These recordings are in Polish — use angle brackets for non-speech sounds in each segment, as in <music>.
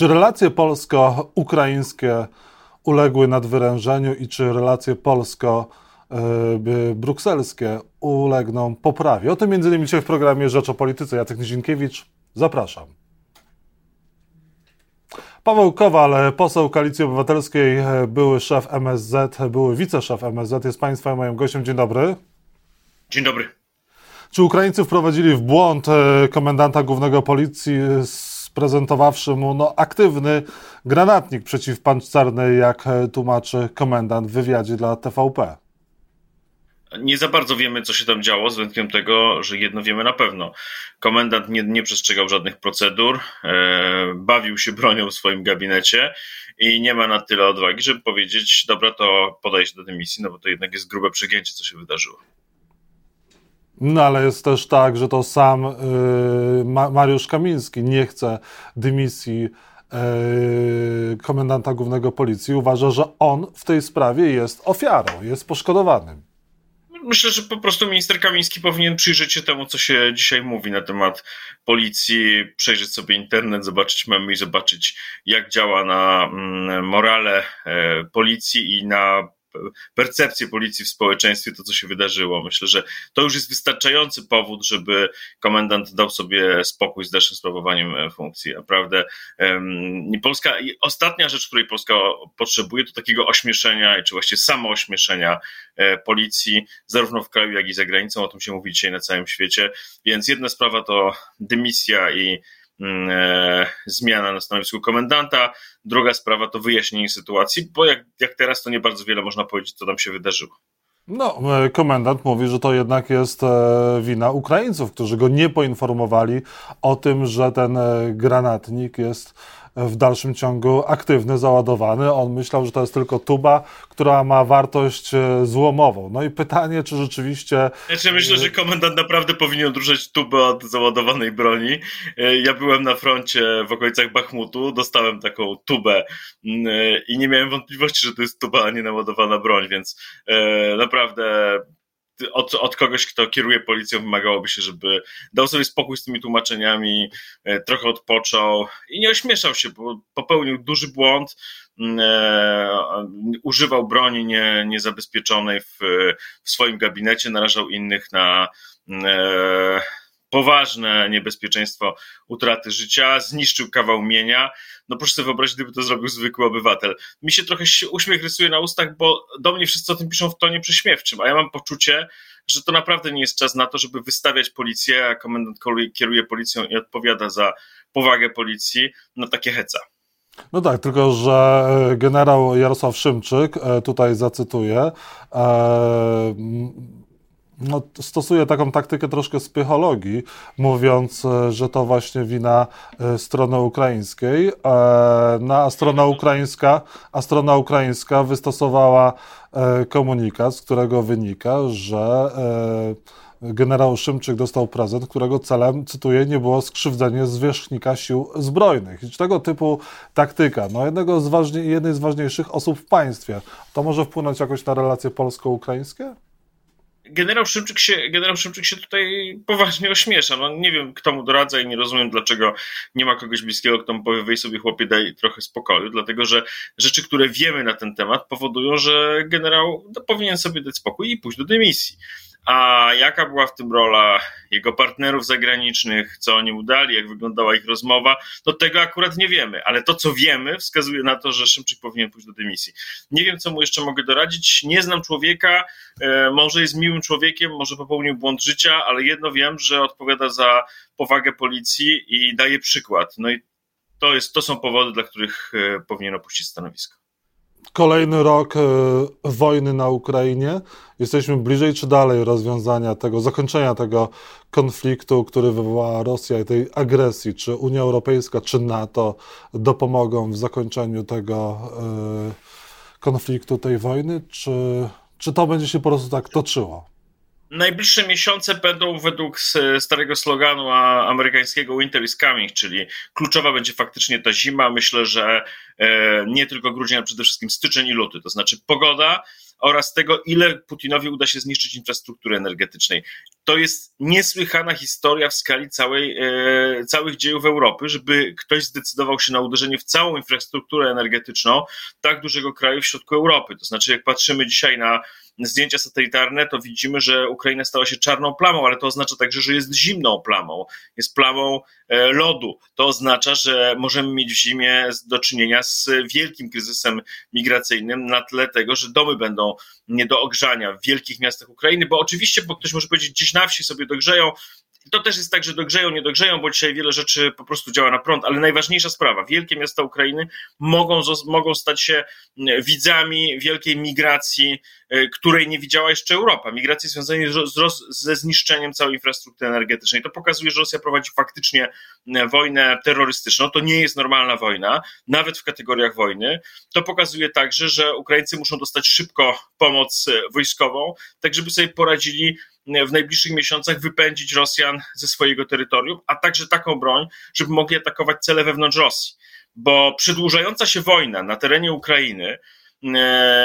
Czy relacje polsko-ukraińskie uległy nadwyrężeniu i czy relacje polsko-brukselskie ulegną poprawie? O tym między innymi dzisiaj w programie Rzecz o Polityce. Jacek Nizinkiewicz, zapraszam. Paweł Kowal, poseł Koalicji Obywatelskiej, były szef MSZ, były wiceszef MSZ, jest Państwa moim gościem. Dzień dobry. Dzień dobry. Czy Ukraińcy wprowadzili w błąd e, komendanta głównego policji, sprezentowawszy mu no, aktywny granatnik przeciwpancerny, jak e, tłumaczy komendant w wywiadzie dla TVP? Nie za bardzo wiemy, co się tam działo, z wyjątkiem tego, że jedno wiemy na pewno. Komendant nie, nie przestrzegał żadnych procedur, e, bawił się bronią w swoim gabinecie i nie ma na tyle odwagi, żeby powiedzieć: Dobra, to podaj się do dymisji, no bo to jednak jest grube przegięcie, co się wydarzyło. No ale jest też tak, że to sam y, Mariusz Kamiński nie chce dymisji y, komendanta głównego policji. Uważa, że on w tej sprawie jest ofiarą, jest poszkodowanym. Myślę, że po prostu minister Kamiński powinien przyjrzeć się temu, co się dzisiaj mówi na temat policji, przejrzeć sobie internet, zobaczyć memy i zobaczyć, jak działa na mm, morale e, policji i na percepcję policji w społeczeństwie, to co się wydarzyło. Myślę, że to już jest wystarczający powód, żeby komendant dał sobie spokój z dalszym sprawowaniem e, funkcji. Naprawdę Polska, ostatnia rzecz, której Polska potrzebuje, to takiego ośmieszenia, czy właściwie samoośmieszenia e, policji, zarówno w kraju, jak i za granicą. O tym się mówi dzisiaj na całym świecie. Więc jedna sprawa to dymisja i zmiana na stanowisku komendanta. Druga sprawa to wyjaśnienie sytuacji, bo jak, jak teraz to nie bardzo wiele można powiedzieć, co tam się wydarzyło. No, e, komendant mówi, że to jednak jest e, wina Ukraińców, którzy go nie poinformowali o tym, że ten granatnik jest w dalszym ciągu aktywny, załadowany. On myślał, że to jest tylko tuba, która ma wartość e, złomową. No i pytanie, czy rzeczywiście. Znaczy, myślę, że komendant naprawdę powinien odróżniać tubę od załadowanej broni. E, ja byłem na froncie w okolicach Bachmutu, dostałem taką tubę mm, e, i nie miałem wątpliwości, że to jest tuba, a nie naładowana broń, więc naprawdę od, od kogoś, kto kieruje policją, wymagałoby się, żeby dał sobie spokój z tymi tłumaczeniami, e, trochę odpoczął i nie ośmieszał się, bo popełnił duży błąd, mm, e, używał broni nie, niezabezpieczonej w, w swoim gabinecie, narażał innych na mm, e, poważne niebezpieczeństwo utraty życia, zniszczył kawał mienia. No proszę sobie wyobrazić, gdyby to zrobił zwykły obywatel. Mi się trochę uśmiech rysuje na ustach, bo do mnie wszyscy o tym piszą w tonie prześmiewczym, a ja mam poczucie, że to naprawdę nie jest czas na to, żeby wystawiać policję, a komendant kieruje policją i odpowiada za powagę policji na takie heca. No tak, tylko że e, generał Jarosław Szymczyk, e, tutaj zacytuję, e, no, stosuje taką taktykę troszkę z psychologii, mówiąc, e, że to właśnie wina e, strony ukraińskiej. E, no, a strona ukraińska, a strona ukraińska wystosowała komunikat, z którego wynika, że generał Szymczyk dostał prezent, którego celem, cytuję, nie było skrzywdzenie zwierzchnika sił zbrojnych. I tego typu taktyka, no jednego z jednej z ważniejszych osób w państwie, to może wpłynąć jakoś na relacje polsko-ukraińskie? Generał Szymczyk się, generał Szymczyk się tutaj poważnie ośmiesza. No, nie wiem, kto mu doradza i nie rozumiem, dlaczego nie ma kogoś bliskiego, kto mu powie, weź sobie chłopie, daj trochę spokoju, dlatego że rzeczy, które wiemy na ten temat powodują, że generał no, powinien sobie dać spokój i pójść do dymisji. A jaka była w tym rola jego partnerów zagranicznych, co oni mu dali, jak wyglądała ich rozmowa, to tego akurat nie wiemy, ale to, co wiemy, wskazuje na to, że Szymczyk powinien pójść do dymisji. Nie wiem, co mu jeszcze mogę doradzić. Nie znam człowieka, e, może jest miłym człowiekiem, może popełnił błąd życia, ale jedno wiem, że odpowiada za powagę policji i daje przykład. No i to, jest, to są powody, dla których e, powinien opuścić stanowisko kolejny rok e, wojny na Ukrainie. Jesteśmy bliżej czy dalej rozwiązania tego, zakończenia tego konfliktu, który wywołała Rosja i tej agresji? Czy Unia Europejska, czy NATO dopomogą w zakończeniu tego e, konfliktu, tej wojny? Czy, czy to będzie się po prostu tak toczyło? Najbliższe miesiące będą według starego sloganu amerykańskiego Winter is coming, czyli kluczowa będzie faktycznie ta zima. Myślę, że e, nie tylko grudzień, ale przede wszystkim styczeń i luty, to znaczy pogoda oraz tego, ile Putinowi uda się zniszczyć infrastruktury energetycznej. to jest niesłychana historia w skali całej, e, całych dziejów Europy, żeby ktoś zdecydował się na uderzenie w całą infrastrukturę energetyczną tak dużego kraju w środku Europy. To znaczy, jak patrzymy dzisiaj na zdjęcia satelitarne, to widzimy, że Ukraina stała się czarną plamą, ale to oznacza także, że jest zimną plamą, jest plamą e, lodu. To oznacza, że możemy mieć w zimie do czynienia z wielkim kryzysem migracyjnym na tle tego, że domy będą nie do ogrzania w wielkich miastach Ukrainy, bo oczywiście, bo ktoś może powiedzieć, gdzieś na wsi sobie dogrzeją, to też jest tak, że dogrzeją, nie dogrzeją, bo dzisiaj wiele rzeczy po prostu działa na prąd, ale najważniejsza sprawa, wielkie miasta Ukrainy mogą, mogą stać się widzami wielkiej migracji, e, której nie widziała jeszcze Europa, migracji związanej ze zniszczeniem całej infrastruktury energetycznej. To pokazuje, że Rosja prowadzi faktycznie wojnę terrorystyczną. To nie jest normalna wojna, nawet w kategoriach wojny. To pokazuje także, że Ukraińcy muszą dostać szybko pomoc e, wojskową, tak żeby sobie poradzili w najbliższych miesiącach wypędzić Rosjan ze swojego terytorium, a także taką broń, żeby mogli atakować cele wewnątrz Rosji. Bo przedłużająca się wojna na terenie Ukrainy, e,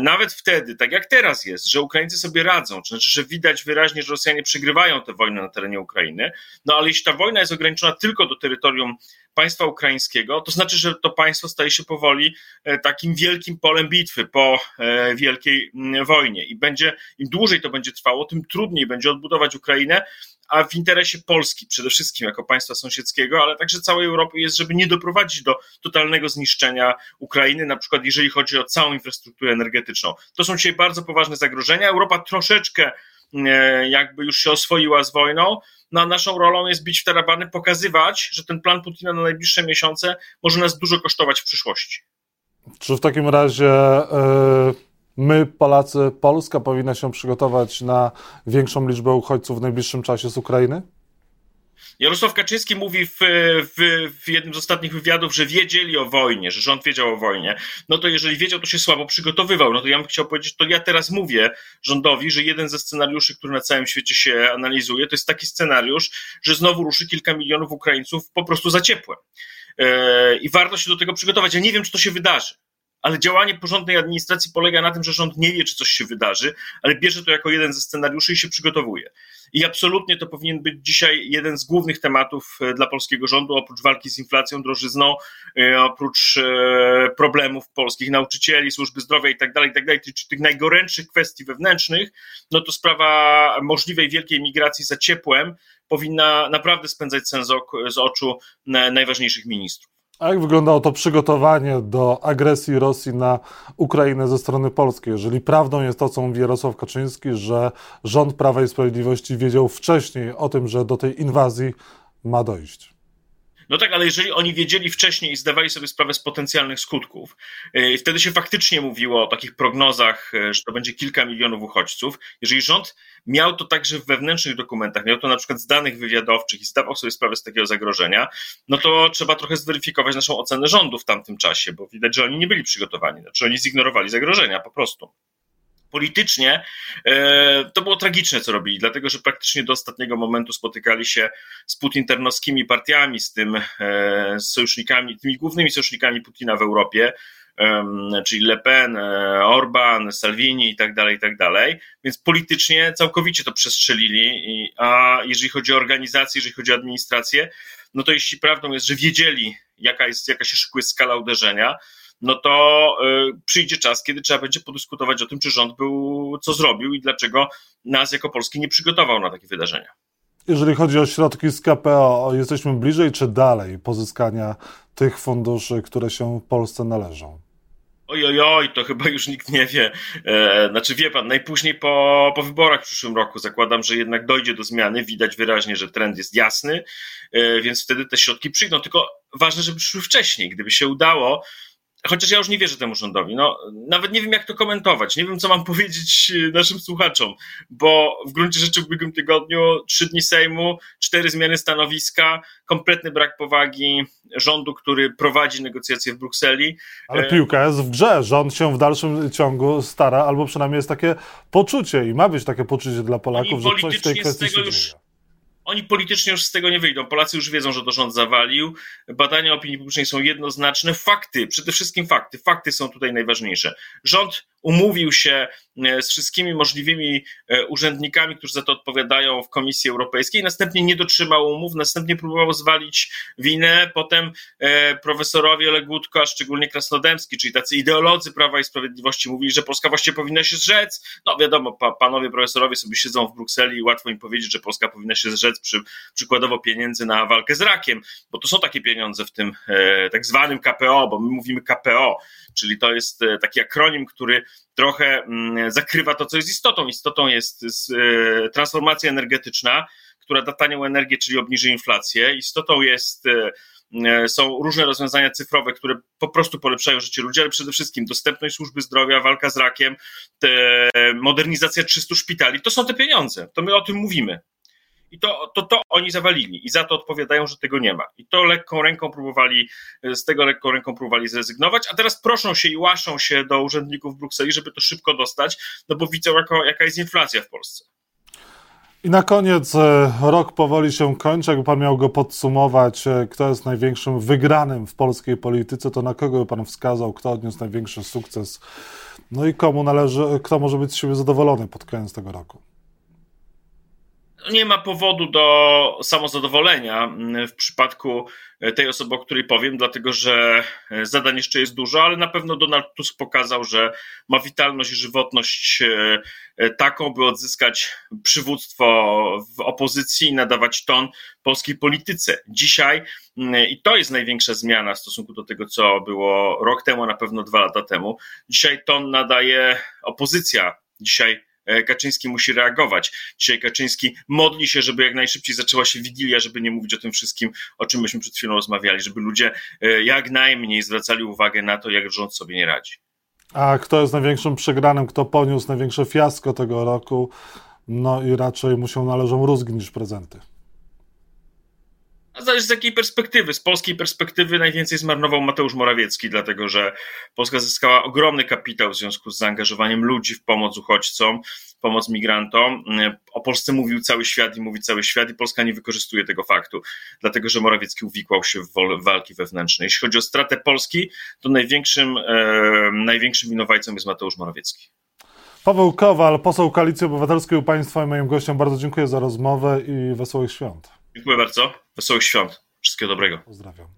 nawet wtedy, tak jak teraz jest, że Ukraińcy sobie radzą, to znaczy, że widać wyraźnie, że Rosjanie przegrywają tę wojnę na terenie Ukrainy, no ale jeśli ta wojna jest ograniczona tylko do terytorium państwa ukraińskiego, to znaczy, że to państwo staje się powoli e, takim wielkim polem bitwy po e, wielkiej wojnie. I będzie, im dłużej to będzie trwało, tym trudniej będzie odbudować Ukrainę, a w interesie Polski przede wszystkim jako państwa sąsiedzkiego, ale także całej Europy jest, żeby nie doprowadzić do totalnego zniszczenia Ukrainy, na przykład jeżeli chodzi o całą infrastrukturę energetyczną. To są dzisiaj bardzo poważne zagrożenia. Europa troszeczkę e, jakby już się oswoiła z wojną, no a naszą rolą jest bić w tarabany, pokazywać, że ten plan Putina na najbliższe miesiące może nas dużo kosztować w przyszłości. Czy w takim razie yy, my, Polacy, Polska powinna się przygotować na większą liczbę uchodźców w najbliższym czasie z Ukrainy? Jarosław Kaczyński mówi w, w, w, jednym z ostatnich wywiadów, że wiedzieli o wojnie, że rząd wiedział o wojnie. No to jeżeli wiedział, to się słabo przygotowywał. No to ja bym chciał powiedzieć, to ja teraz mówię rządowi, że jeden ze scenariuszy, który na całym świecie się analizuje, to jest taki scenariusz, że znowu ruszy kilka milionów Ukraińców po prostu za ciepłem. Yy, I warto się do tego przygotować. Ja nie wiem, czy to się wydarzy ale działanie porządnej administracji polega na tym, że rząd nie wie, czy coś się wydarzy, ale bierze to jako jeden ze scenariuszy i się przygotowuje. I absolutnie to powinien być dzisiaj jeden z głównych tematów e, dla polskiego rządu, oprócz walki z inflacją, drożyzną, e, oprócz e, problemów polskich nauczycieli, służby zdrowia itd., tak itd., tak czy tych najgorętszych kwestii wewnętrznych, no to sprawa możliwej wielkiej migracji za ciepłem powinna naprawdę spędzać sens z oczu najważniejszych ministrów. A jak wyglądało to przygotowanie do agresji Rosji na Ukrainę ze strony polskiej? Jeżeli prawdą jest to, co mówi Jarosław Kaczyński, że rząd Prawa i Sprawiedliwości wiedział wcześniej o tym, że do tej inwazji ma dojść. No tak, ale jeżeli oni wiedzieli wcześniej i zdawali sobie sprawę z potencjalnych skutków, yy, wtedy się faktycznie mówiło o takich prognozach, yy, że to będzie kilka milionów uchodźców. Jeżeli rząd miał to także w wewnętrznych dokumentach, miał to na przykład z danych wywiadowczych i zdawał sobie sprawę z takiego zagrożenia, no to trzeba trochę zweryfikować naszą ocenę rządu w tamtym czasie, bo widać, że oni nie byli przygotowani, znaczy oni zignorowali zagrożenia po prostu politycznie e, to było tragiczne, co robili, dlatego że praktycznie do ostatniego momentu spotykali się z putinternoskimi partiami, z tym, e, z sojusznikami, tymi głównymi sojusznikami Putina w Europie, czyli Le Pen, e, Orban, Salvini i tak dalej, i tak dalej. Więc politycznie całkowicie to przestrzelili, a jeżeli chodzi o organizację, jeżeli chodzi o administrację, no to jeśli prawdą jest, że wiedzieli, jaka, jest, jaka się szykuje skala uderzenia, no to y, przyjdzie czas, kiedy trzeba będzie podyskutować o tym, czy rząd był, co zrobił i dlaczego nas jako Polski nie przygotował na takie wydarzenia. Jeżeli chodzi o środki z KPO, jesteśmy bliżej czy dalej pozyskania tych funduszy, które się Polsce należą? Oj, oj, oj, to chyba już nikt nie wie. E, znaczy, wie pan, najpóźniej po, po wyborach w przyszłym roku zakładam, że jednak dojdzie do zmiany. Widać wyraźnie, że trend jest jasny, e, więc wtedy te środki przyjdą. Tylko ważne, żeby przyszły wcześniej. Gdyby się udało, Chociaż ja już nie wierzę temu rządowi. No, nawet nie wiem, jak to komentować. Nie wiem, co mam <laughs> powiedzieć e, naszym słuchaczom, bo w gruncie rzeczy w ubiegłym tygodniu trzy dni Sejmu, cztery zmiany stanowiska, kompletny brak powagi rządu, który prowadzi negocjacje w Brukseli. Ale e, piłka jest w grze. Rząd się w dalszym ciągu stara, albo przynajmniej jest takie poczucie i ma być takie poczucie dla Polaków, że coś w tej kwestii się już... dzieje oni politycznie już z tego nie wyjdą. Polacy już wiedzą, że to rząd zawalił. Badania opinii publicznej są jednoznaczne. Fakty, przede wszystkim fakty. Fakty są tutaj najważniejsze. Rząd umówił się e, z wszystkimi możliwymi e, urzędnikami, którzy za to odpowiadają w Komisji Europejskiej, następnie nie dotrzymał umów, następnie próbował zwalić winę, potem e, profesorowie Legutko, a szczególnie Krasnodębski, czyli tacy ideolodzy Prawa i Sprawiedliwości mówili, że Polska właściwie powinna się zrzec. No wiadomo, pa, panowie profesorowie sobie siedzą w Brukseli i łatwo im powiedzieć, że Polska powinna się zrzec przy, przykładowo pieniędzy na walkę z rakiem, bo to są takie pieniądze w tym tak zwanym KPO, bo my mówimy KPO, czyli to jest taki akronim, który trochę mm, zakrywa to, co jest istotą. Istotą jest e, transformacja energetyczna, która da tanią energię, czyli obniży inflację. Istotą jest e, e, są różne rozwiązania cyfrowe, które po prostu polepszają życie ludzi, ale przede wszystkim dostępność służby zdrowia, walka z rakiem, modernizacja 300 szpitali. To są te pieniądze. To my o tym mówimy. I to, to, to oni zawalili i za to odpowiadają, że tego nie ma. I to lekką ręką próbowali, z tego lekką ręką próbowali zrezygnować, a teraz proszą się i łaszą się do urzędników w Brukseli, żeby to szybko dostać, no bo widzą, jako, jaka jest inflacja w Polsce. I na koniec e, rok powoli się kończy. Jakby pan miał go podsumować, e, kto jest największym wygranym w polskiej polityce, to na kogo by pan wskazał, kto odniósł największy sukces? No i komu należy, kto może być z siebie zadowolony pod koniec tego roku? Nie ma powodu do samozadowolenia w przypadku tej osoby, o której powiem, dlatego że zadań jeszcze jest dużo, ale na pewno Donald Tusk pokazał, że ma witalność i żywotność e, taką, by odzyskać przywództwo w opozycji i nadawać ton polskiej polityce. Dzisiaj, i to jest największa zmiana w stosunku do tego, co było rok temu, a na pewno dwa lata temu, dzisiaj ton nadaje opozycja. Dzisiaj E, Kaczyński musi reagować. Dzisiaj Kaczyński modli się, żeby jak najszybciej zaczęła się wigilia, żeby nie mówić o tym wszystkim, o czym myśmy przed chwilą rozmawiali, żeby ludzie e, jak najmniej zwracali uwagę na to, jak rząd sobie nie radzi. A kto jest największym przegranym, kto poniósł największe fiasko tego roku? No i raczej mu się należą rózgi niż prezenty. A zależy z jakiej perspektywy. Z polskiej perspektywy najwięcej zmarnował Mateusz Morawiecki, dlatego że Polska zyskała ogromny kapitał w związku z zaangażowaniem ludzi w pomoc uchodźcom, pomoc migrantom. O Polsce mówił cały świat i mówi cały świat i Polska nie wykorzystuje tego faktu, dlatego że Morawiecki uwikłał się w walki wewnętrzne. Jeśli chodzi o stratę Polski, to największym, e, największym winowajcą jest Mateusz Morawiecki. Paweł Kowal, poseł Koalicji Obywatelskiej u Państwa i moim gościom. Bardzo dziękuję za rozmowę i wesołych świąt. Dziękuję bardzo. Wesołych świąt. Wszystkiego dobrego. Pozdrawiam.